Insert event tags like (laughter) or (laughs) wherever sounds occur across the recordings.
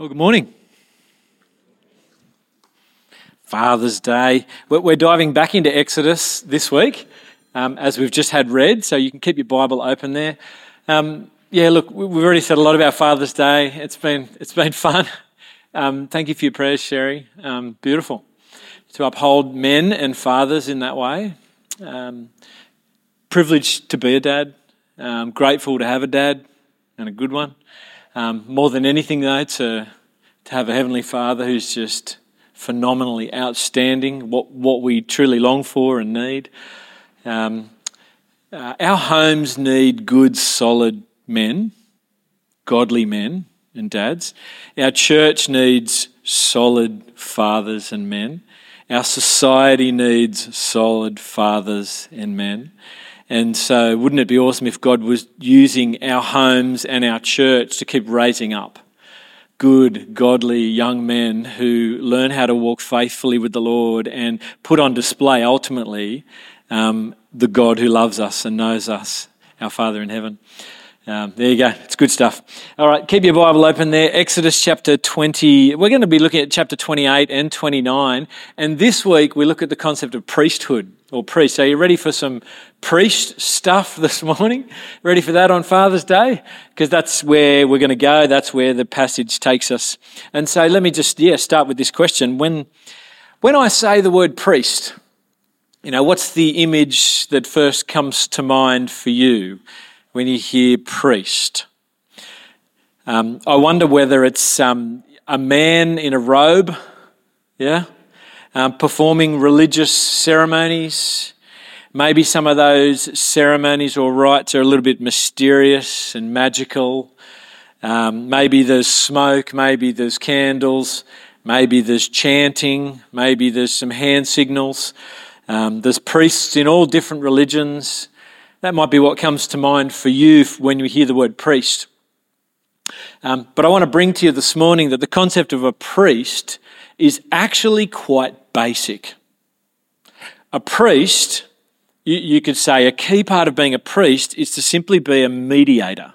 Well, good morning. Father's Day. We're diving back into Exodus this week, um, as we've just had read, so you can keep your Bible open there. Um, yeah, look, we've already said a lot about Father's Day. It's been it's been (laughs) fun. Um, thank you for your prayers, Sherry. Um, beautiful to uphold men and fathers in that way. Um, privileged to be a dad. Um, grateful to have a dad and a good one. Um, more than anything, though, to, to have a Heavenly Father who's just phenomenally outstanding, what, what we truly long for and need. Um, uh, our homes need good, solid men, godly men and dads. Our church needs solid fathers and men. Our society needs solid fathers and men. And so, wouldn't it be awesome if God was using our homes and our church to keep raising up good, godly young men who learn how to walk faithfully with the Lord and put on display ultimately um, the God who loves us and knows us, our Father in heaven. Um, there you go. It's good stuff. All right, keep your Bible open there. Exodus chapter 20. We're going to be looking at chapter 28 and 29. And this week we look at the concept of priesthood or priest. Are you ready for some priest stuff this (laughs) morning? Ready for that on Father's Day? Because that's where we're going to go. That's where the passage takes us. And so let me just, yeah, start with this question. When, when I say the word priest, you know, what's the image that first comes to mind for you? When you hear priest. Um, I wonder whether it's um, a man in a robe, yeah, um, performing religious ceremonies. Maybe some of those ceremonies or rites are a little bit mysterious and magical. Um, maybe there's smoke, maybe there's candles, maybe there's chanting, maybe there's some hand signals. Um, there's priests in all different religions. That might be what comes to mind for you when you hear the word priest. Um, but I want to bring to you this morning that the concept of a priest is actually quite basic. A priest, you, you could say, a key part of being a priest is to simply be a mediator.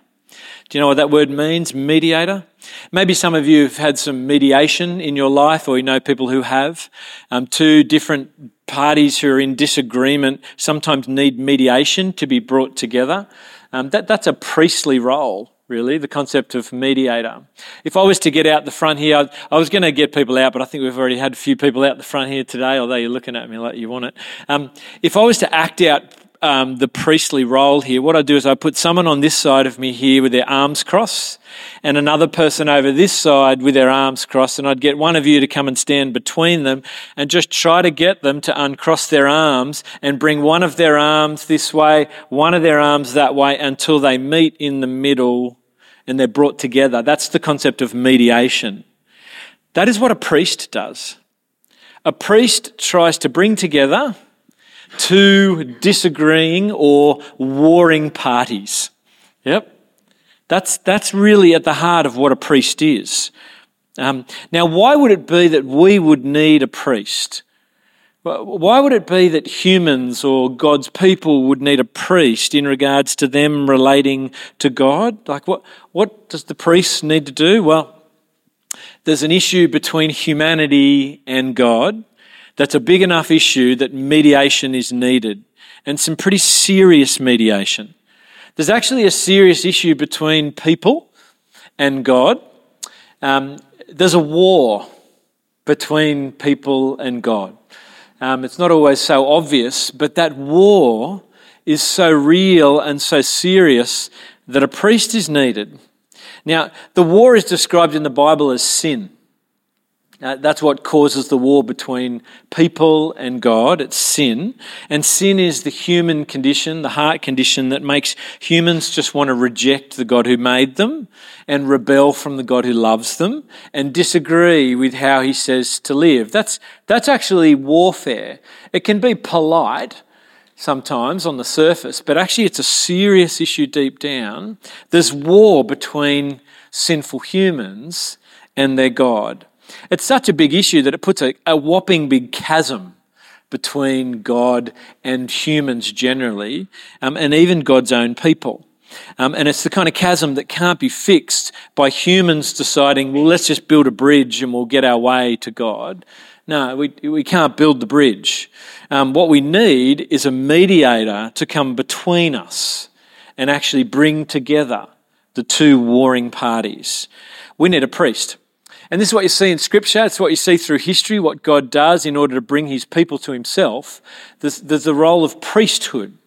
Do you know what that word means, mediator? Maybe some of you have had some mediation in your life, or you know people who have. Um, two different parties who are in disagreement sometimes need mediation to be brought together. Um, that, that's a priestly role, really, the concept of mediator. If I was to get out the front here, I, I was going to get people out, but I think we've already had a few people out the front here today, although you're looking at me like you want it. Um, if I was to act out um, the priestly role here, what I do is I put someone on this side of me here with their arms crossed, and another person over this side with their arms crossed, and I'd get one of you to come and stand between them and just try to get them to uncross their arms and bring one of their arms this way, one of their arms that way until they meet in the middle and they're brought together. That's the concept of mediation. That is what a priest does. A priest tries to bring together two disagreeing or warring parties. Yep. That's, that's really at the heart of what a priest is. Um, now, why would it be that we would need a priest? Why would it be that humans or God's people would need a priest in regards to them relating to God? Like, what, what does the priest need to do? Well, there's an issue between humanity and God that's a big enough issue that mediation is needed, and some pretty serious mediation. There's actually a serious issue between people and God. Um, there's a war between people and God. Um, it's not always so obvious, but that war is so real and so serious that a priest is needed. Now, the war is described in the Bible as sin. Uh, that's what causes the war between people and God. It's sin. And sin is the human condition, the heart condition that makes humans just want to reject the God who made them and rebel from the God who loves them and disagree with how he says to live. That's, that's actually warfare. It can be polite sometimes on the surface, but actually it's a serious issue deep down. There's war between sinful humans and their God. It's such a big issue that it puts a, a whopping big chasm between God and humans generally, um, and even God's own people. Um, and it's the kind of chasm that can't be fixed by humans deciding, well, let's just build a bridge and we'll get our way to God. No, we, we can't build the bridge. Um, what we need is a mediator to come between us and actually bring together the two warring parties. We need a priest. And this is what you see in Scripture. It's what you see through history, what God does in order to bring his people to himself. There's, there's the role of priesthood.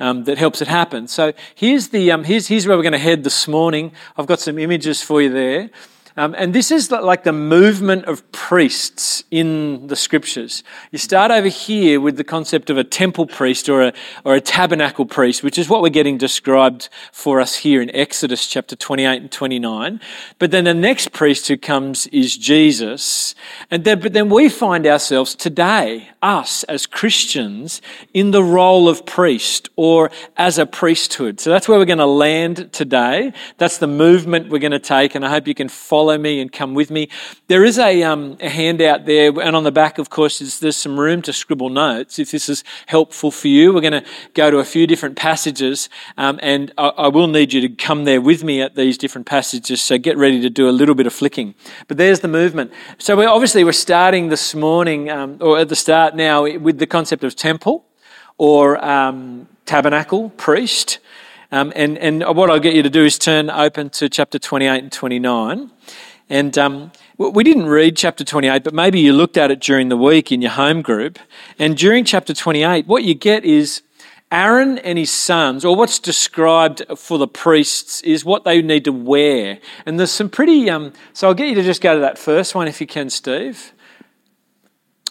Um, that helps it happen. So here's the um, here's here's where we're going to head this morning. I've got some images for you there. Um, and this is like the movement of priests in the scriptures. You start over here with the concept of a temple priest or a, or a tabernacle priest, which is what we're getting described for us here in Exodus chapter 28 and 29. But then the next priest who comes is Jesus. And then, but then we find ourselves today, us as Christians, in the role of priest or as a priesthood. So that's where we're going to land today. That's the movement we're going to take. And I hope you can follow follow me and come with me. There is a, um, a handout there, and on the back, of course, is, there's some room to scribble notes if this is helpful for you. We're going to go to a few different passages, um, and I, I, will need you to come there with me at these different passages, so get ready to do a little bit of flicking. But there's the movement. So we're, obviously, we're starting this morning, um, or at the start now, with the concept of temple or um, tabernacle, priest. Um, and, and what I'll get you to do is turn open to chapter 28 and 29. And um, we didn't read chapter 28, but maybe you looked at it during the week in your home group. And during chapter 28, what you get is Aaron and his sons, or what's described for the priests, is what they need to wear. And there's some pretty. Um, so I'll get you to just go to that first one if you can, Steve.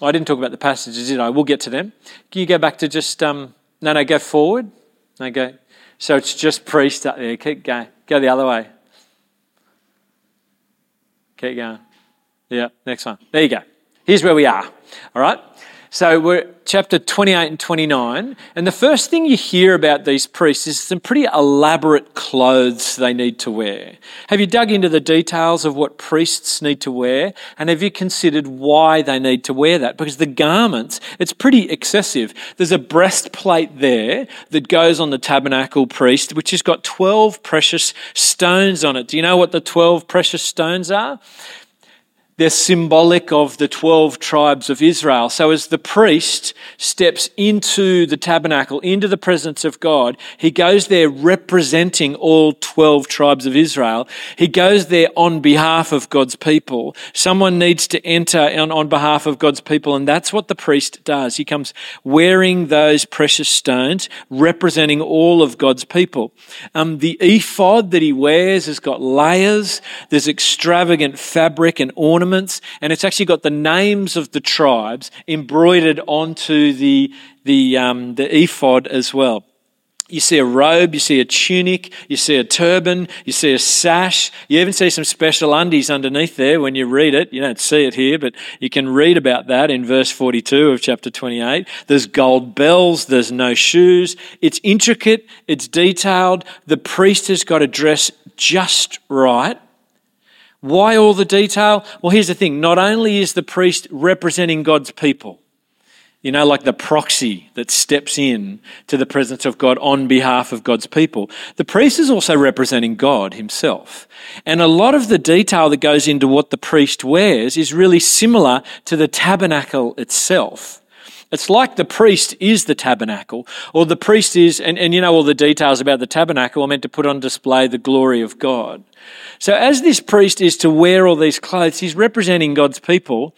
I didn't talk about the passages, did I? We'll get to them. Can you go back to just. Um, no, no, go forward. No, go. So it's just priest up there. Keep going. Go the other way. Keep going. Yeah, next one. There you go. Here's where we are. All right. So we're chapter 28 and 29. And the first thing you hear about these priests is some pretty elaborate clothes they need to wear. Have you dug into the details of what priests need to wear? And have you considered why they need to wear that? Because the garments, it's pretty excessive. There's a breastplate there that goes on the tabernacle priest, which has got 12 precious stones on it. Do you know what the 12 precious stones are? They're symbolic of the 12 tribes of Israel. So as the priest steps into the tabernacle, into the presence of God, he goes there representing all 12 tribes of Israel. He goes there on behalf of God's people. Someone needs to enter on, behalf of God's people, and that's what the priest does. He comes wearing those precious stones, representing all of God's people. Um, the ephod that he wears has got layers. There's extravagant fabric and ornaments and it's actually got the names of the tribes embroidered onto the, the, um, the ephod as well. You see a robe, you see a tunic, you see a turban, you see a sash. You even see some special undies underneath there when you read it. You don't see it here, but you can read about that in verse 42 of chapter 28. There's gold bells, there's no shoes. It's intricate, it's detailed. The priest has got to dress just right why all the detail? Well, here's the thing not only is the priest representing God's people, you know, like the proxy that steps in to the presence of God on behalf of God's people. The priest is also representing God himself. And a lot of the detail that goes into what the priest wears is really similar to the tabernacle itself. It's like the priest is the tabernacle, or the priest is, and, and you know all the details about the tabernacle are meant to put on display the glory of God. So as this priest is to wear all these clothes, he's representing God's people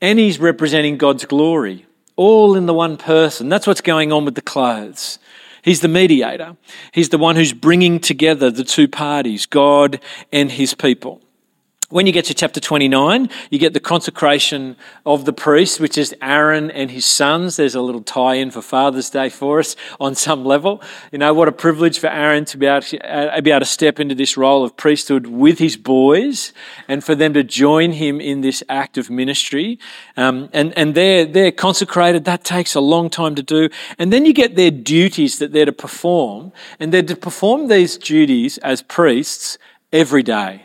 and he's representing God's glory, all in the one person. That's what's going on with the clothes. He's the mediator. He's the one who's bringing together the two parties, God and his people. When you get to chapter 29, you get the consecration of the priest, which is Aaron and his sons. There's a little tie in for Father's Day for us on some level. You know, what a privilege for Aaron to be able to, uh, be able to step into this role of priesthood with his boys and for them to join him in this act of ministry. Um, and, and they're, they're consecrated. That takes a long time to do. And then you get their duties that they're to perform. And they're to perform these duties as priests every day.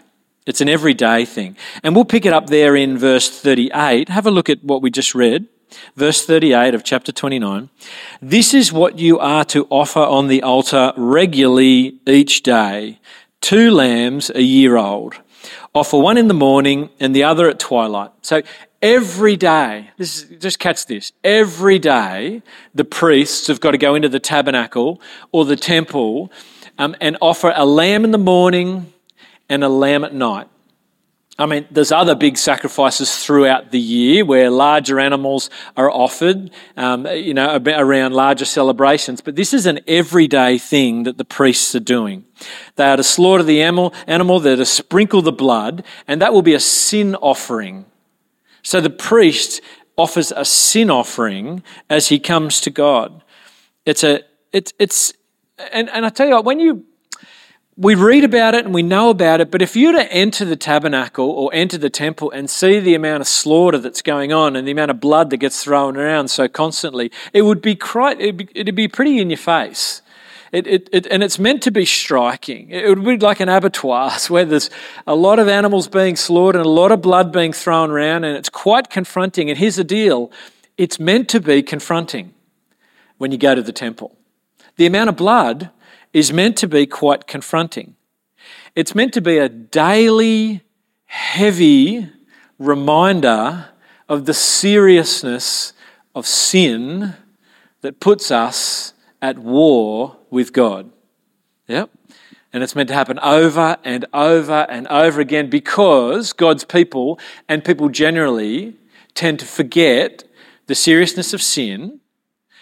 It's an everyday thing. And we'll pick it up there in verse 38. Have a look at what we just read. verse 38 of chapter 29. This is what you are to offer on the altar regularly each day two lambs a year old. Offer one in the morning and the other at twilight. So every day, this is, just catch this, every day the priests have got to go into the tabernacle or the temple um, and offer a lamb in the morning and a lamb at night. I mean, there's other big sacrifices throughout the year where larger animals are offered, um, you know, around larger celebrations. But this is an everyday thing that the priests are doing. They are to slaughter the animal, they're to sprinkle the blood, and that will be a sin offering. So the priest offers a sin offering as he comes to God. It's a, it's, it's, and, and I tell you what, when you we read about it and we know about it, but if you were to enter the tabernacle or enter the temple and see the amount of slaughter that's going on and the amount of blood that gets thrown around so constantly, it would be quite, it'd be, it'd be pretty in your face. It, it, it, and it's meant to be striking. It would be like an abattoir (laughs) where there's a lot of animals being slaughtered and a lot of blood being thrown around, and it's quite confronting. And here's the deal it's meant to be confronting when you go to the temple. The amount of blood is meant to be quite confronting. It's meant to be a daily, heavy reminder of the seriousness of sin that puts us at war with God. Yep. And it's meant to happen over and over and over again because God's people and people generally tend to forget the seriousness of sin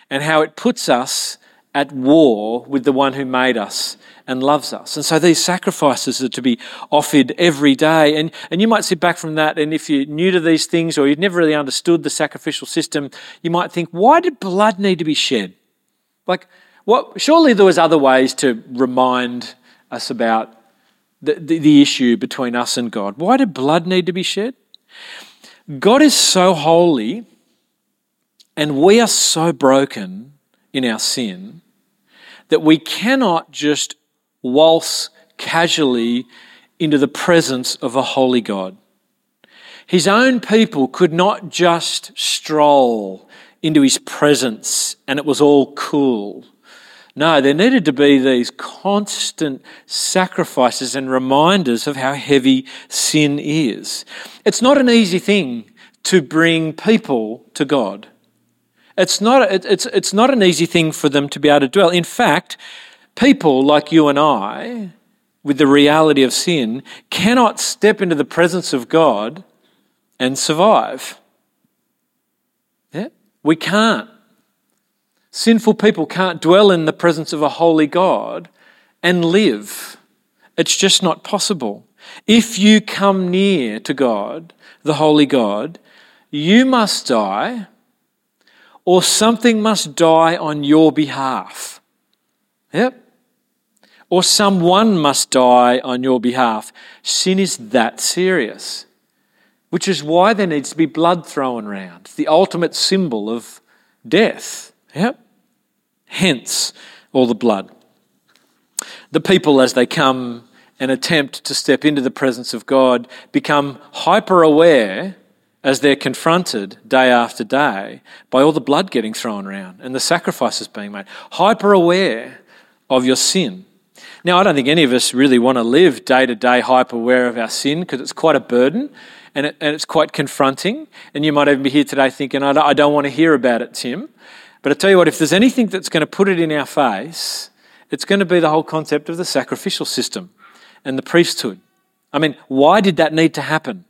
and how it puts us at war with the one who made us and loves us. And so these sacrifices are to be offered every day. And, and you might sit back from that, and if you're new to these things or you've never really understood the sacrificial system, you might think, why did blood need to be shed? Like, what, surely there was other ways to remind us about the, the, the issue between us and God. Why did blood need to be shed? God is so holy and we are so broken in our sin that we cannot just waltz casually into the presence of a holy God. His own people could not just stroll into his presence and it was all cool. No, there needed to be these constant sacrifices and reminders of how heavy sin is. It's not an easy thing to bring people to God. It's not, it's, it's not an easy thing for them to be able to dwell. In fact, people like you and I, with the reality of sin, cannot step into the presence of God and survive. Yeah? We can't. Sinful people can't dwell in the presence of a holy God and live. It's just not possible. If you come near to God, the holy God, you must die or something must die on your behalf. Yep. Or someone must die on your behalf. Sin is that serious, which is why there needs to be blood thrown around. The ultimate symbol of death. Yep. Hence all the blood. The people, as they come and attempt to step into the presence of God, become hyper aware as they're confronted day after day by all the blood getting thrown around and the sacrifices being made, hyper aware of your sin. Now, I don't think any of us really want to live day to day hyper aware of our sin because it's quite a burden and, it, and, it's quite confronting. And you might even be here today thinking, I don't, I don't want to hear about it, Tim. But I tell you what, if there's anything that's going to put it in our face, it's going to be the whole concept of the sacrificial system and the priesthood. I mean, why did that need to happen?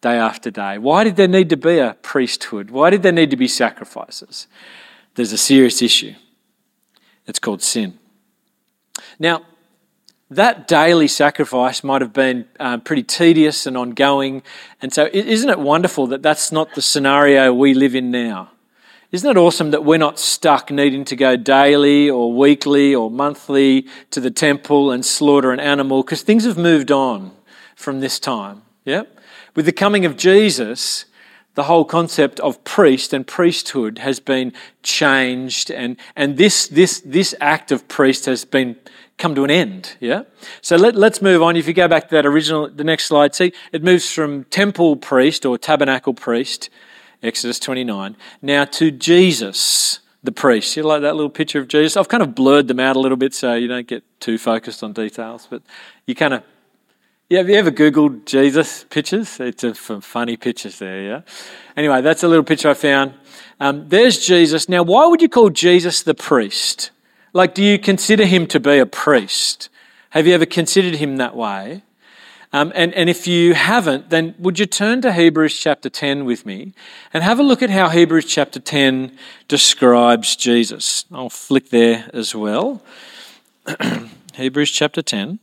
Day after day? Why did there need to be a priesthood? Why did there need to be sacrifices? There's a serious issue. It's called sin. Now, that daily sacrifice might have been uh, pretty tedious and ongoing. And so, isn't it wonderful that that's not the scenario we live in now? Isn't it awesome that we're not stuck needing to go daily or weekly or monthly to the temple and slaughter an animal because things have moved on from this time? Yep. With the coming of Jesus, the whole concept of priest and priesthood has been changed, and, and this, this, this act of priest has been come to an end. Yeah? So let, let's move on. If you go back to that original, the next slide, see, it moves from temple priest or tabernacle priest Exodus 29. Now to Jesus, the priest. You like that little picture of Jesus? I've kind of blurred them out a little bit so you don't get too focused on details, but you kind of. Yeah, have you ever Googled Jesus pictures? It's a, some funny pictures there, yeah? Anyway, that's a little picture I found. Um, there's Jesus. Now, why would you call Jesus the priest? Like, do you consider him to be a priest? Have you ever considered him that way? Um, and, and if you haven't, then would you turn to Hebrews chapter 10 with me and have a look at how Hebrews chapter 10 describes Jesus? I'll flick there as well. (clears throat) Hebrews chapter 10.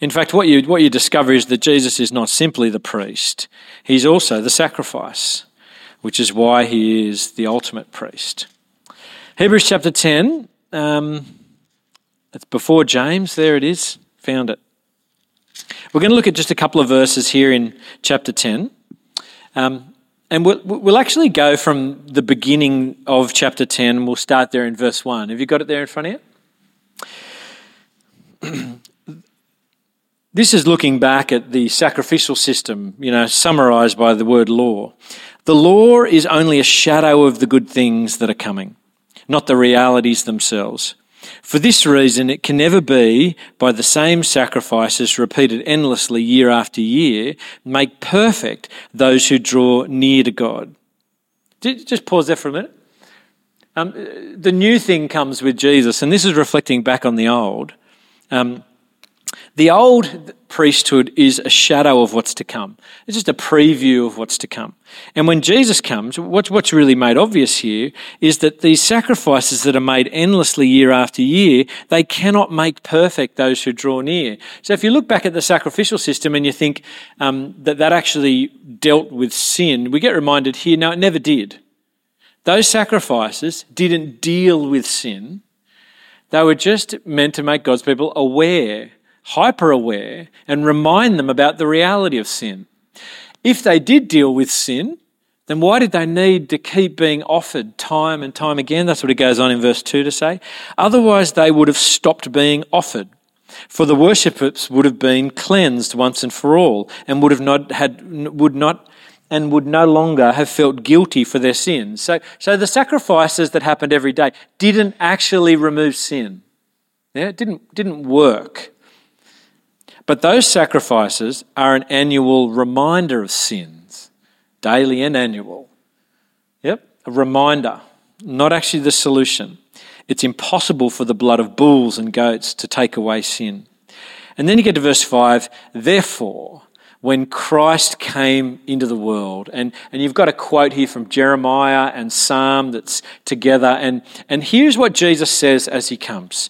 In fact, what you, what you discover is that Jesus is not simply the priest, he's also the sacrifice, which is why he is the ultimate priest. Hebrews chapter 10, um, it's before James, there it is, found it. We're going to look at just a couple of verses here in chapter 10. Um, and we'll, we'll actually go from the beginning of chapter 10 and we'll start there in verse 1. Have you got it there in front of you? (clears throat) this is looking back at the sacrificial system, you know, summarized by the word law. The law is only a shadow of the good things that are coming, not the realities themselves. For this reason, it can never be by the same sacrifices repeated endlessly year after year make perfect those who draw near to God. Just pause there for a minute. Um, the new thing comes with Jesus, and this is reflecting back on the old. Um, the old priesthood is a shadow of what's to come. It's just a preview of what's to come. And when Jesus comes, what's really made obvious here is that these sacrifices that are made endlessly year after year, they cannot make perfect those who draw near. So if you look back at the sacrificial system and you think um, that that actually dealt with sin, we get reminded here, no, it never did. Those sacrifices didn't deal with sin. They were just meant to make God's people aware hyper aware and remind them about the reality of sin. If they did deal with sin, then why did they need to keep being offered time and time again? That's what it goes on in verse 2 to say. Otherwise, they would have stopped being offered. For the worshippers would have been cleansed once and for all, and would have not had would not and would no longer have felt guilty for their sins. So, so the sacrifices that happened every day didn't actually remove sin. Yeah, it didn't didn't work. But those sacrifices are an annual reminder of sins, daily and annual. Yep, a reminder, not actually the solution. It's impossible for the blood of bulls and goats to take away sin. And then you get to verse 5 Therefore, when Christ came into the world, and, and you've got a quote here from Jeremiah and Psalm that's together, and, and here's what Jesus says as he comes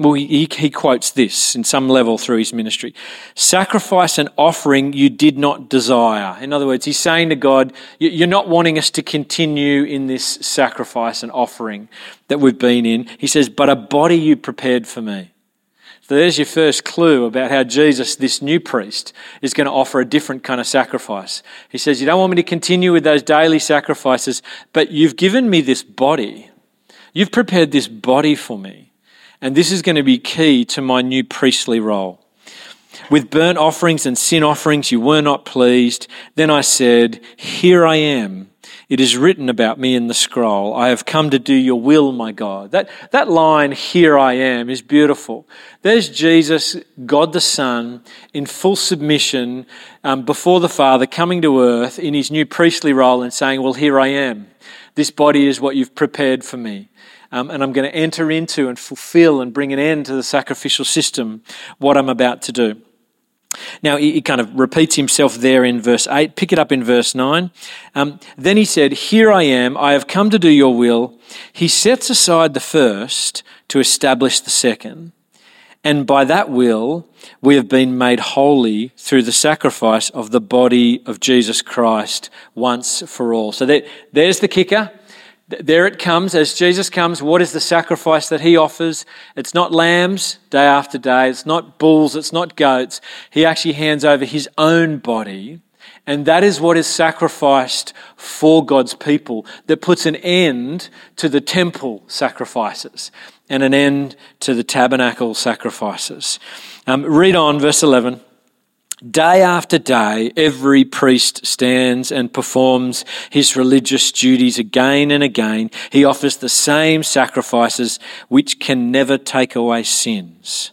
well, he, he quotes this in some level through his ministry sacrifice and offering you did not desire. In other words, he's saying to God, You're not wanting us to continue in this sacrifice and offering that we've been in. He says, But a body you prepared for me. So there's your first clue about how Jesus, this new priest, is going to offer a different kind of sacrifice. He says, You don't want me to continue with those daily sacrifices, but you've given me this body. You've prepared this body for me. And this is going to be key to my new priestly role. With burnt offerings and sin offerings you were not pleased. Then I said, Here I am. It is written about me in the scroll. I have come to do your will, my God. That, that line, Here I am, is beautiful. There's Jesus, God the Son, in full submission um, before the Father, coming to earth in his new priestly role and saying, Well, here I am. This body is what you've prepared for me um, and I'm going to enter into and fulfill and bring an end to the sacrificial system, what I'm about to do. Now, he, kind of repeats himself there in verse 8. Pick it up in verse 9. Um, then he said, Here I am, I have come to do your will. He sets aside the first to establish the second. And by that will, we have been made holy through the sacrifice of the body of Jesus Christ once for all. So there, there's the kicker. There it comes. As Jesus comes, what is the sacrifice that he offers? It's not lambs day after day. It's not bulls. It's not goats. He actually hands over his own body. And that is what is sacrificed for God's people that puts an end to the temple sacrifices and an end to the tabernacle sacrifices. Um, read on, verse 11. Day after day, every priest stands and performs his religious duties again and again. He offers the same sacrifices which can never take away sins.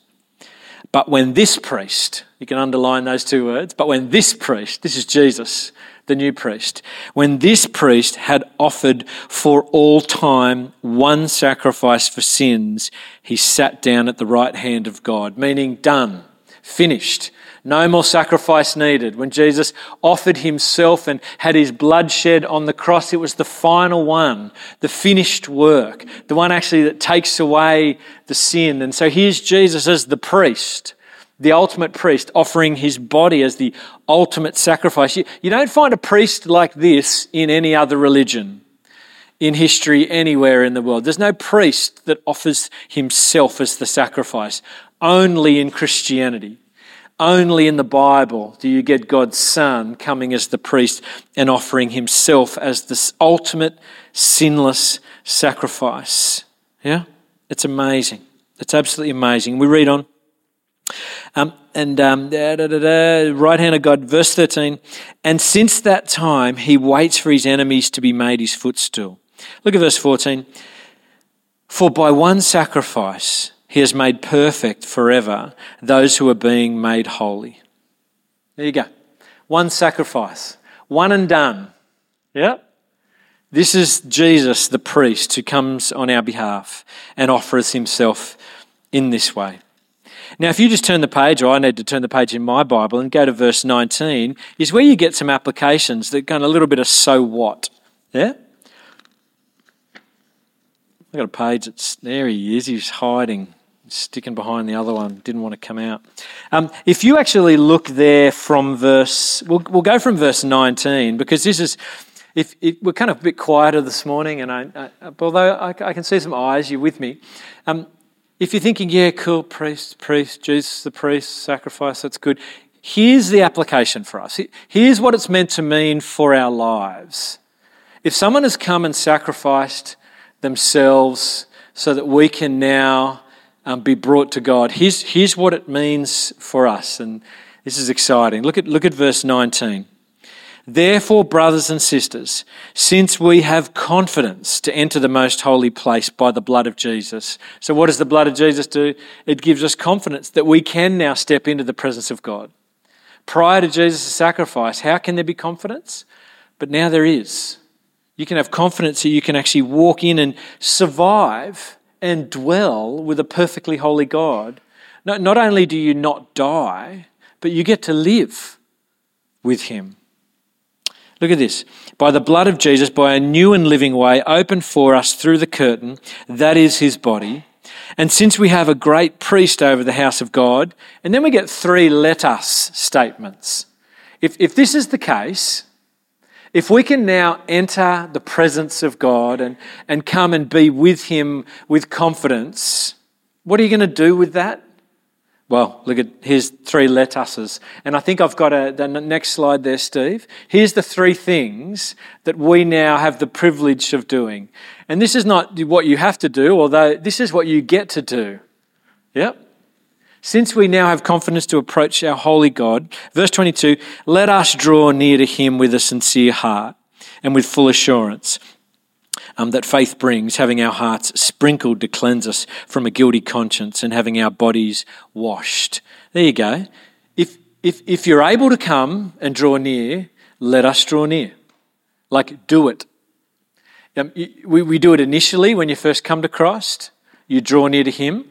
But when this priest, you can underline those two words, but when this priest, this is Jesus, the new priest, when this priest had offered for all time one sacrifice for sins, he sat down at the right hand of God, meaning done, finished. No more sacrifice needed. When Jesus offered himself and had his blood shed on the cross, it was the final one, the finished work, the one actually that takes away the sin. And so here's Jesus as the priest the ultimate priest, offering his body as the ultimate sacrifice. You, you don't find a priest like this in any other religion in history anywhere in the world. There's no priest that offers himself as the sacrifice, only in Christianity. Only in the Bible do you get God's Son coming as the priest and offering himself as this ultimate sinless sacrifice. Yeah? It's amazing. It's absolutely amazing. We read on. Um, and um, da, da, da, right hand of God, verse 13. And since that time, he waits for his enemies to be made his footstool. Look at verse 14. For by one sacrifice he has made perfect forever those who are being made holy. There you go. One sacrifice, one and done. Yeah? This is Jesus, the priest, who comes on our behalf and offers himself in this way. Now, if you just turn the page, or I need to turn the page in my Bible and go to verse 19, is where you get some applications that go on a little bit of so what. Yeah? I've got a page that's there he is, he's hiding, sticking behind the other one, didn't want to come out. Um, if you actually look there from verse, we'll, we'll go from verse 19 because this is, if, if we're kind of a bit quieter this morning, and I, I although I, I, can see some eyes, you're with me. Um, if you're thinking, yeah, cool, priest, priest, Jesus the priest, sacrifice, that's good. Here's the application for us. Here's what it's meant to mean for our lives. If someone has come and sacrificed themselves so that we can now um, be brought to God, here's, here's what it means for us. And this is exciting. Look at, look at verse 19. Therefore, brothers and sisters, since we have confidence to enter the most holy place by the blood of Jesus. So, what does the blood of Jesus do? It gives us confidence that we can now step into the presence of God. Prior to Jesus' sacrifice, how can there be confidence? But now there is. You can have confidence that you can actually walk in and survive and dwell with a perfectly holy God. Not, not only do you not die, but you get to live with Him. Look at this. By the blood of Jesus, by a new and living way opened for us through the curtain, that is his body. And since we have a great priest over the house of God, and then we get three let us statements. If, if this is the case, if we can now enter the presence of God and, and come and be with him with confidence, what are you going to do with that? Well, look at here's three let uses. And I think I've got a, the next slide there, Steve. Here's the three things that we now have the privilege of doing. And this is not what you have to do, although this is what you get to do. Yep. Since we now have confidence to approach our holy God, verse 22, let us draw near to him with a sincere heart and with full assurance um, that faith brings, having our hearts sprinkled to cleanse us from a guilty conscience and having our bodies washed. There you go. If, if, if you're able to come and draw near, let us draw near. Like, do it. Um, we, we do it initially when you first come to Christ. You draw near to Him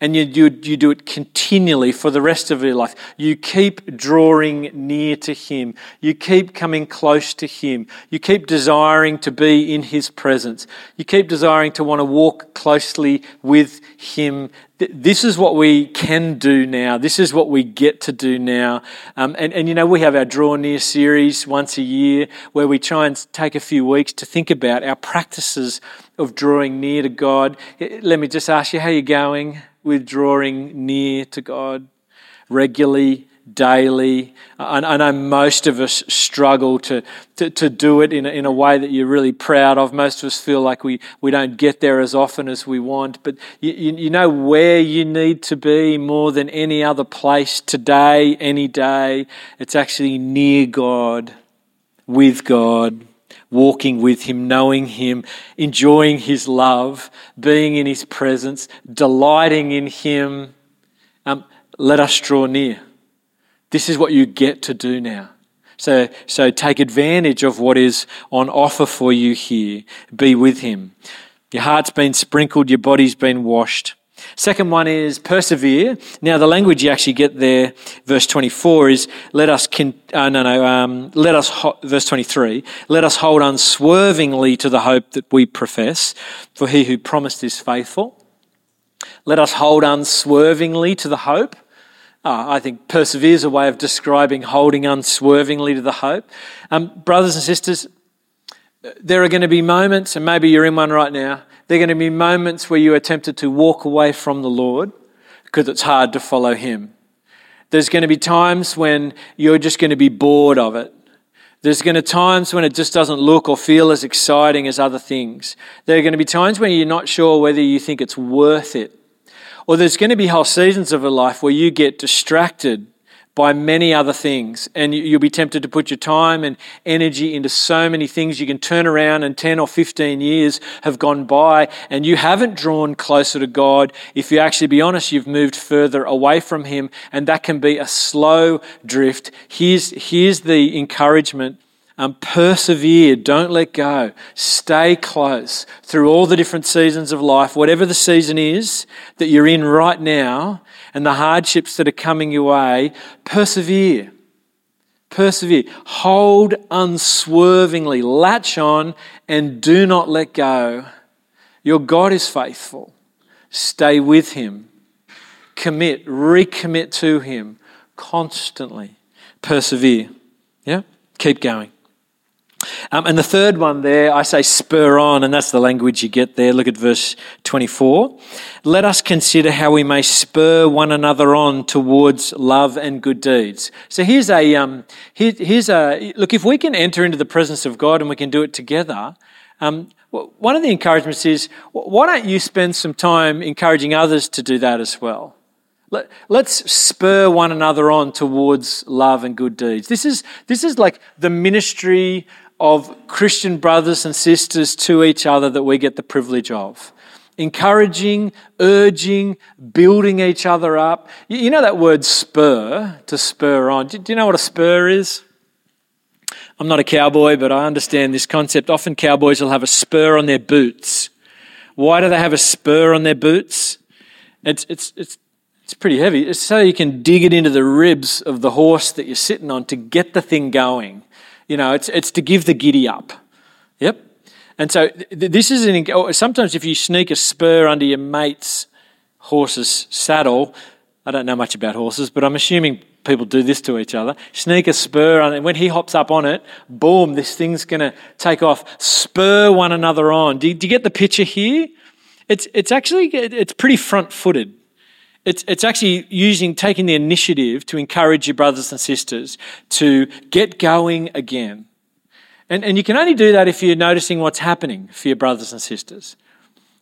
and you, you, you do it continually for the rest of your life. You keep drawing near to Him. You keep coming close to Him. You keep desiring to be in His presence. You keep desiring to want to walk closely with Him. This is what we can do now. This is what we get to do now. Um, and, and you know, we have our Draw Near series once a year where we try and take a few weeks to think about our practices of drawing near to God. Let me just ask you, how are you going? With drawing near to God regularly, daily. I, know most of us struggle to, to, to do it in a, in a way that you're really proud of. Most of us feel like we, we don't get there as often as we want, but you, you know where you need to be more than any other place today, any day. It's actually near God, with God walking with Him, knowing Him, enjoying His love, being in His presence, delighting in Him. Um, let us draw near. This is what you get to do now. So, so take advantage of what is on offer for you here. Be with Him. Your heart's been sprinkled, your body's been washed. Second one is persevere. Now, the language you actually get there, verse 24, is let us, con- uh, no, no, um, let us, ho- verse 23, let us hold unswervingly to the hope that we profess, for he who promised is faithful. Let us hold unswervingly to the hope. Uh, I think persevere is a way of describing holding unswervingly to the hope. Um, brothers and sisters, there are going to be moments, and maybe you're in one right now, there are going to be moments where you are tempted to walk away from the Lord because it's hard to follow Him. There's going to be times when you're just going to be bored of it. There's going to be times when it just doesn't look or feel as exciting as other things. There are going to be times when you're not sure whether you think it's worth it. Or there's going to be whole seasons of a life where you get distracted by many other things. And you'll be tempted to put your time and energy into so many things. You can turn around and 10 or 15 years have gone by and you haven't drawn closer to God. If you actually be honest, you've moved further away from Him, and that can be a slow drift. Here's, here's the encouragement um, persevere, don't let go. Stay close through all the different seasons of life, whatever the season is that you're in right now, and the hardships that are coming your way. Persevere. Persevere. Hold unswervingly. Latch on and do not let go. Your God is faithful. Stay with Him. Commit, recommit to Him constantly. Persevere. Yeah? Keep going. Um, and the third one there, I say spur on, and that's the language you get there. Look at verse 24. Let us consider how we may spur one another on towards love and good deeds. So here's a, um, here, here's a look, if we can enter into the presence of God and we can do it together, um, one of the encouragements is why don't you spend some time encouraging others to do that as well? Let, us spur one another on towards love and good deeds. This is, this is like the ministry of Christian brothers and sisters to each other that we get the privilege of. Encouraging, urging, building each other up. You know that word spur, to spur on. Do you know what a spur is? I'm not a cowboy, but I understand this concept. Often cowboys will have a spur on their boots. Why do they have a spur on their boots? It's, it's, it's, it's pretty heavy. It's so you can dig it into the ribs of the horse that you're sitting on to get the thing going. You know, it's, it's to give the giddy up. Yep. And so th- this is an, oh, sometimes if you sneak a spur under your mate's horse's saddle, I don't know much about horses, but I'm assuming people do this to each other. Sneak a spur on. When he hops up on it, boom, this thing's going to take off. Spur one another on. Do you, do you, get the picture here? It's, it's actually, it's pretty front footed. It's, it's actually using, taking the initiative to encourage your brothers and sisters to get going again. And, and you can only do that if you're noticing what's happening for your brothers and sisters.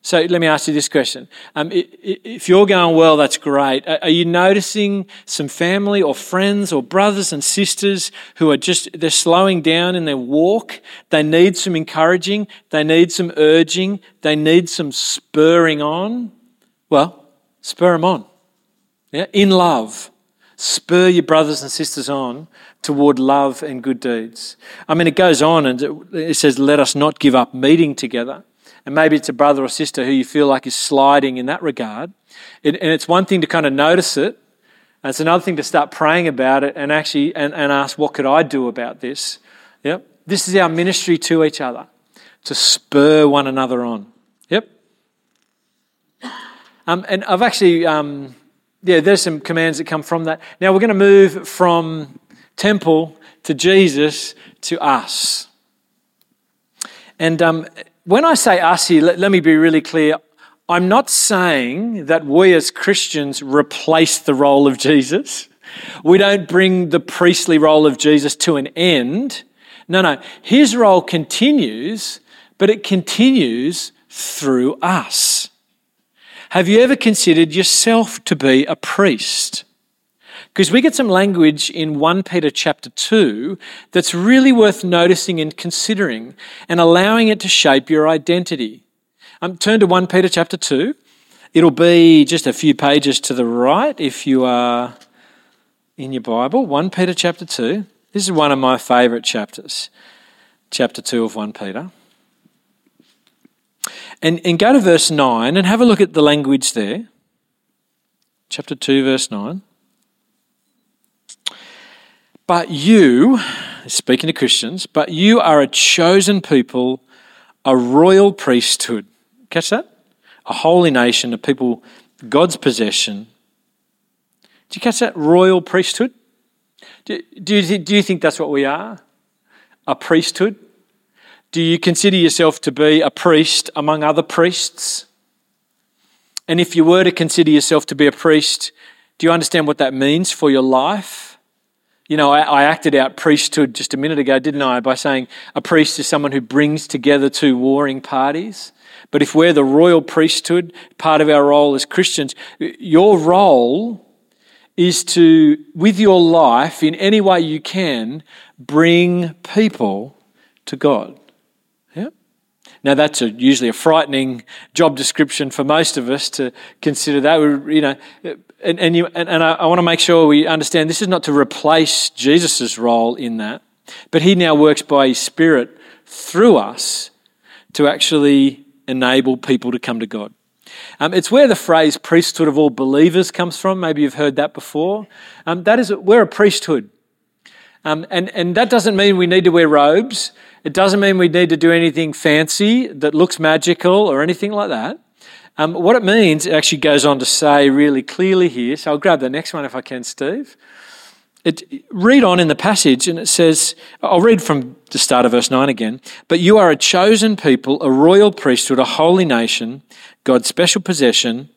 So let me ask you this question. Um, if you're going well, that's great. Are you noticing some family or friends or brothers and sisters who are just, they're slowing down in their walk? They need some encouraging. They need some urging. They need some spurring on. Well, spur them on. Yeah? In love, spur your brothers and sisters on toward love and good deeds. I mean, it goes on and it says, let us not give up meeting together. And maybe it's a brother or sister who you feel like is sliding in that regard. It, and it's one thing to kind of notice it, and it's another thing to start praying about it and actually and, and ask, what could I do about this? Yep. This is our ministry to each other, to spur one another on. Yep. Um, and I've actually um, yeah, there's some commands that come from that. Now we're going to move from temple to Jesus to us. And um, when I say us here, let, let me be really clear. I'm not saying that we as Christians replace the role of Jesus. We don't bring the priestly role of Jesus to an end. No, no. His role continues, but it continues through us. Have you ever considered yourself to be a priest? Because we get some language in 1 Peter chapter 2 that's really worth noticing and considering and allowing it to shape your identity. Um, turn to 1 Peter chapter 2. It'll be just a few pages to the right if you are in your Bible. 1 Peter chapter 2. This is one of my favourite chapters, chapter 2 of 1 Peter. And, and go to verse 9 and have a look at the language there. Chapter 2, verse 9. But you, speaking to Christians, but you are a chosen people, a royal priesthood. Catch that? A holy nation, a people, God's possession. Do you catch that? Royal priesthood? Do, do, do you think that's what we are? A priesthood? Do you consider yourself to be a priest among other priests? And if you were to consider yourself to be a priest, do you understand what that means for your life? You know, I, I, acted out priesthood just a minute ago, didn't I, by saying a priest is someone who brings together two warring parties. But if we're the royal priesthood, part of our role as Christians, your role is to, with your life, in any way you can, bring people to God. Now, that's a, usually a frightening job description for most of us to consider that. We, You know, and, and, you, and, and I, I want to make sure we understand this is not to replace Jesus' role in that, but he now works by his Spirit through us to actually enable people to come to God. Um, it's where the phrase priesthood of all believers comes from. Maybe you've heard that before. Um, that is, we're a priesthood. Um, and, and that doesn't mean we need to wear robes. It doesn't mean we need to do anything fancy that looks magical or anything like that. Um, what it means, it actually goes on to say really clearly here. So I'll grab the next one if I can, Steve. It, read on in the passage, and it says, I'll read from the start of verse 9 again. But you are a chosen people, a royal priesthood, a holy nation, God's special possession,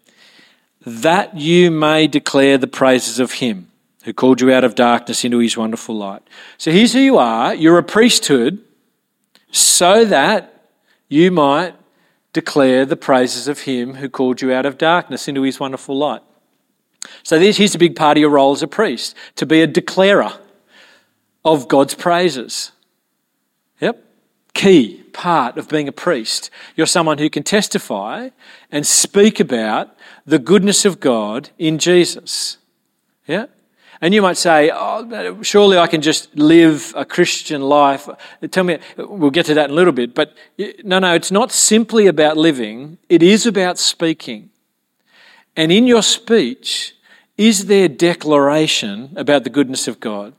that you may declare the praises of Him who called you out of darkness into His wonderful light. So here's who you are you're a priesthood, so that you might declare the praises of him who called you out of darkness into his wonderful light. So here's a big part of your role as a priest to be a declarer of God's praises. Yep. Key part of being a priest. You're someone who can testify and speak about the goodness of God in Jesus. Yeah? And you might say, oh, surely I can just live a Christian life. Tell me, we'll get to that in a little bit. But no, no, it's not simply about living, it is about speaking. And in your speech, is there declaration about the goodness of God?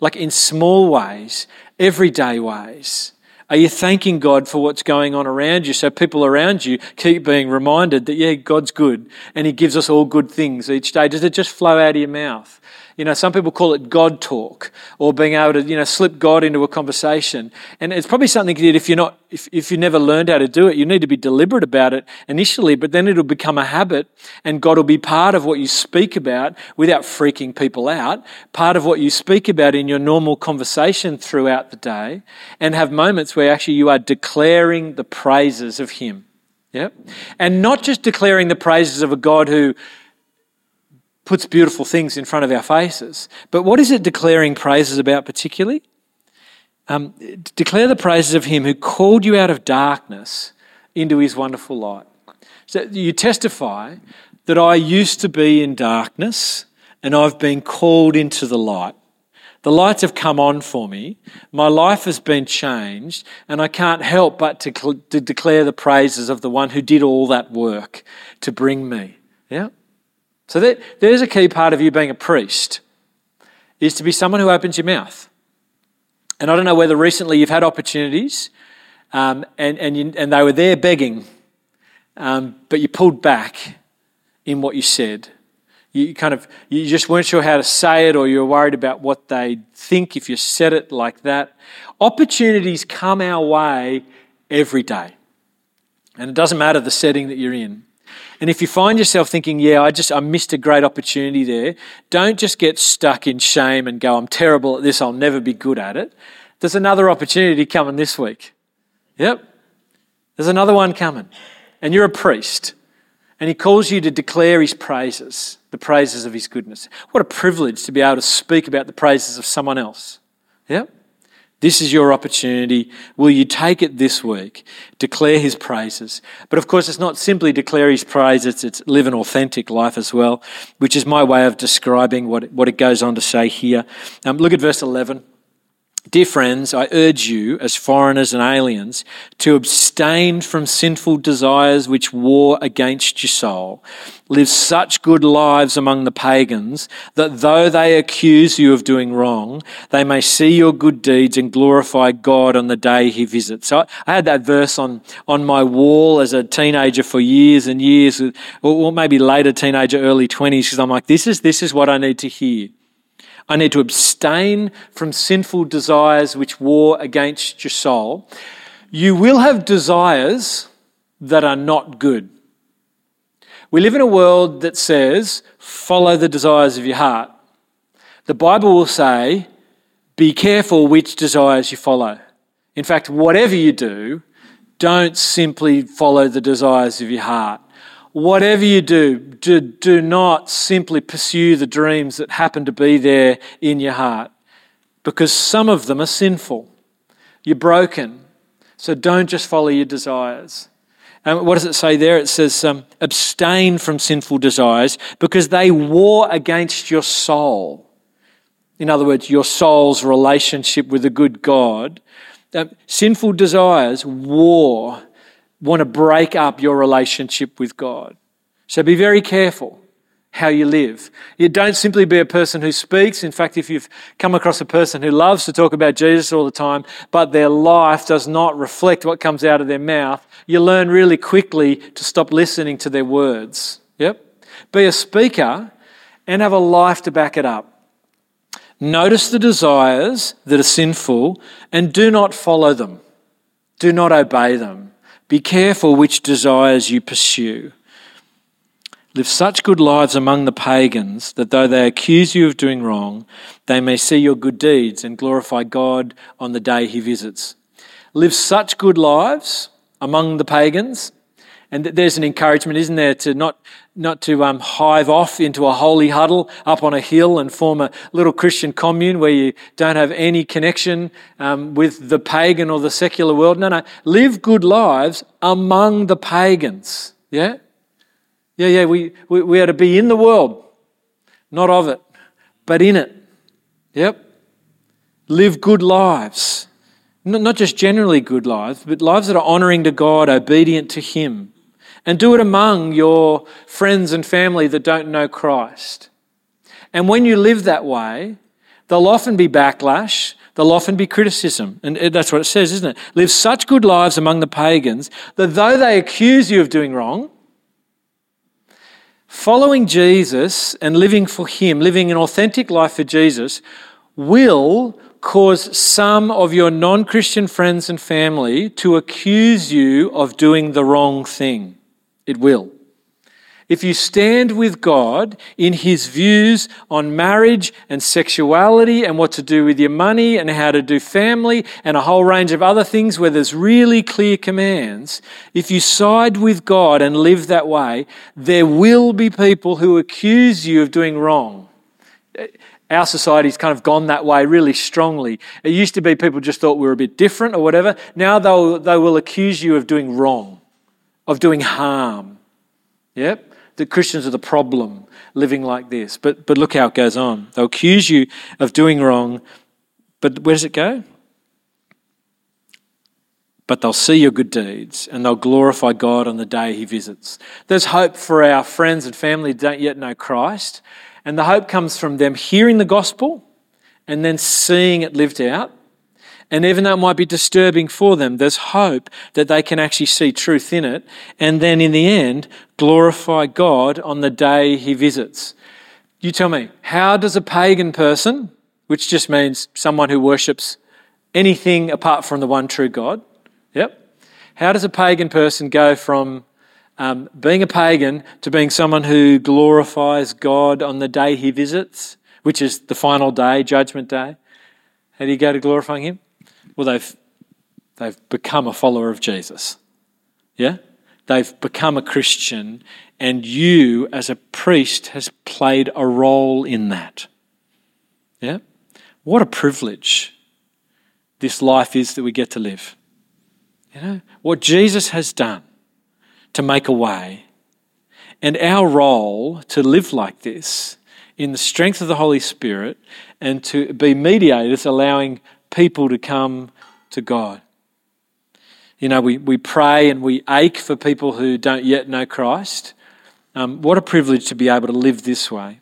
Like in small ways, everyday ways. Are you thanking God for what's going on around you so people around you keep being reminded that, yeah, God's good and He gives us all good things each day? Does it just flow out of your mouth? You know, some people call it God talk or being able to, you know, slip God into a conversation. And it's probably something that if you're not, if, if you never learned how to do it, you need to be deliberate about it initially, but then it'll become a habit and God will be part of what you speak about without freaking people out, part of what you speak about in your normal conversation throughout the day and have moments where actually you are declaring the praises of Him. Yep. And not just declaring the praises of a God who puts beautiful things in front of our faces. But what is it declaring praises about particularly? Um, declare the praises of Him who called you out of darkness into His wonderful light. So you testify that I used to be in darkness and I've been called into the light. The lights have come on for me. My life has been changed, and I can't help but to, to declare the praises of the one who did all that work to bring me. Yeah? So that, there's a key part of you being a priest, is to be someone who opens your mouth. And I don't know whether recently you've had opportunities um, and, and, you, and they were there begging, um, but you pulled back in what you said. You kind of, you just weren't sure how to say it or you were worried about what they think if you said it like that. Opportunities come our way every day. And it doesn't matter the setting that you're in. And if you find yourself thinking, yeah, I just I missed a great opportunity there, don't just get stuck in shame and go, I'm terrible at this, I'll never be good at it. There's another opportunity coming this week. Yep. There's another one coming. And you're a priest. And he calls you to declare his praises, the praises of his goodness. What a privilege to be able to speak about the praises of someone else. Yep. This is your opportunity. Will you take it this week? Declare his praises. But of course, it's not simply declare his praises, it's live an authentic life as well, which is my way of describing what, what it goes on to say here. Um, look at verse 11. Dear friends, I urge you, as foreigners and aliens, to abstain from sinful desires which war against your soul. Live such good lives among the pagans that though they accuse you of doing wrong, they may see your good deeds and glorify God on the day he visits. So I had that verse on, on my wall as a teenager for years and years, or maybe later teenager, early 20s, because I'm like, this is, this is what I need to hear. I need to abstain from sinful desires which war against your soul. You will have desires that are not good. We live in a world that says, follow the desires of your heart. The Bible will say, be careful which desires you follow. In fact, whatever you do, don't simply follow the desires of your heart whatever you do, do, do not simply pursue the dreams that happen to be there in your heart because some of them are sinful. You're broken. So don't just follow your desires. And what does it say there? It says, um, abstain from sinful desires because they war against your soul. In other words, your soul's relationship with a good God. Um, sinful desires war want to break up your relationship with God. So be very careful how you live. You don't simply be a person who speaks. In fact, if you've come across a person who loves to talk about Jesus all the time, but their life does not reflect what comes out of their mouth, you learn really quickly to stop listening to their words. Yep. Be a speaker and have a life to back it up. Notice the desires that are sinful and do not follow them. Do not obey them. Be careful which desires you pursue. Live such good lives among the pagans that though they accuse you of doing wrong, they may see your good deeds and glorify God on the day he visits. Live such good lives among the pagans. And there's an encouragement, isn't there, to not, not to um, hive off into a holy huddle up on a hill and form a little Christian commune where you don't have any connection um, with the pagan or the secular world. No, no. Live good lives among the pagans. Yeah? Yeah, yeah. We, we, we are to be in the world, not of it, but in it. Yep. Live good lives. Not just generally good lives, but lives that are honoring to God, obedient to Him. And do it among your friends and family that don't know Christ. And when you live that way, there'll often be backlash, there'll often be criticism. And that's what it says, isn't it? Live such good lives among the pagans that though they accuse you of doing wrong, following Jesus and living for Him, living an authentic life for Jesus, will cause some of your non Christian friends and family to accuse you of doing the wrong thing. It will. If you stand with God in His views on marriage and sexuality and what to do with your money and how to do family and a whole range of other things where there's really clear commands, if you side with God and live that way, there will be people who accuse you of doing wrong. Our society's kind of gone that way really strongly. It used to be people just thought we were a bit different or whatever. Now they will accuse you of doing wrong, of doing harm. Yep that Christians are the problem living like this. But, but look how it goes on. They'll accuse you of doing wrong, but where does it go? But they'll see your good deeds and they'll glorify God on the day He visits. There's hope for our friends and family who don't yet know Christ. And the hope comes from them hearing the gospel and then seeing it lived out and even though it might be disturbing for them, there's hope that they can actually see truth in it and then in the end glorify God on the day he visits. You tell me, how does a pagan person, which just means someone who worships anything apart from the one true God, yep, how does a pagan person go from um, being a pagan to being someone who glorifies God on the day he visits, which is the final day, Judgment Day. How do you go to glorifying him? Well, they've, they've become a follower of Jesus. Yeah? They've become a Christian, and you, as a priest, has played a role in that. Yeah? What a privilege this life is that we get to live. You know, what Jesus has done to make a way, and our role to live like this in the strength of the Holy Spirit and to be mediators, allowing people to come to God. You know, we, we pray and we ache for people who don't yet know Christ. Um, what a privilege to be able to live this way.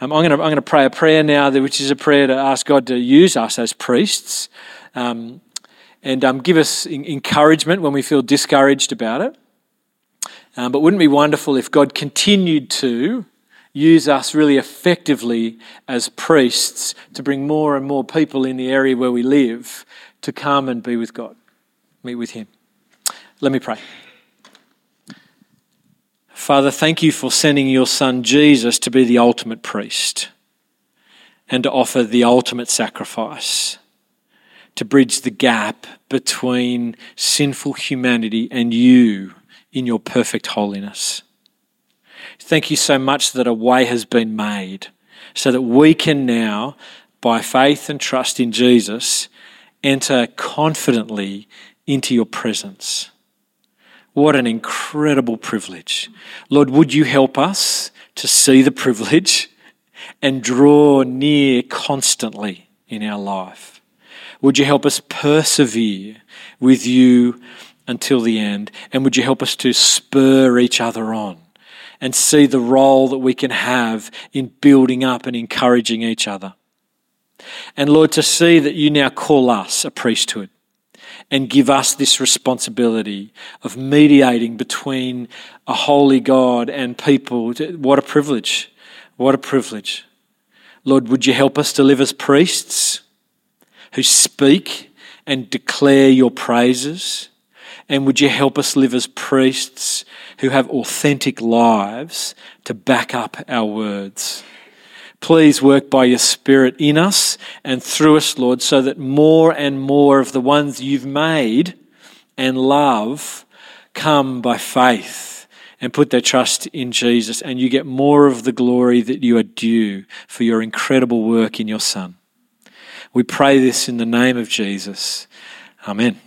Um, I'm going to pray a prayer now, which is a prayer to ask God to use us as priests um, and um, give us encouragement when we feel discouraged about it. Um, but wouldn't it be wonderful if God continued to use us really effectively as priests to bring more and more people in the area where we live to come and be with God, meet with Him? Let me pray. Father, thank you for sending your Son Jesus to be the ultimate priest and to offer the ultimate sacrifice to bridge the gap between sinful humanity and you in your perfect holiness. Thank you so much that a way has been made so that we can now, by faith and trust in Jesus, enter confidently into your presence. What an incredible privilege. Lord, would you help us to see the privilege and draw near constantly in our life? Would you help us persevere with you until the end? And would you help us to spur each other on and see the role that we can have in building up and encouraging each other? And Lord, to see that you now call us a priesthood and give us this responsibility of mediating between a holy God and people. What a privilege! What a privilege. Lord, would you help us to live as priests who speak and declare your praises? And would you help us live as priests who have authentic lives to back up our words? Please work by your Spirit in us and through us, Lord, so that more and more of the ones you've made and love come by faith and put their trust in Jesus, and you get more of the glory that you are due for your incredible work in your Son. We pray this in the name of Jesus. Amen.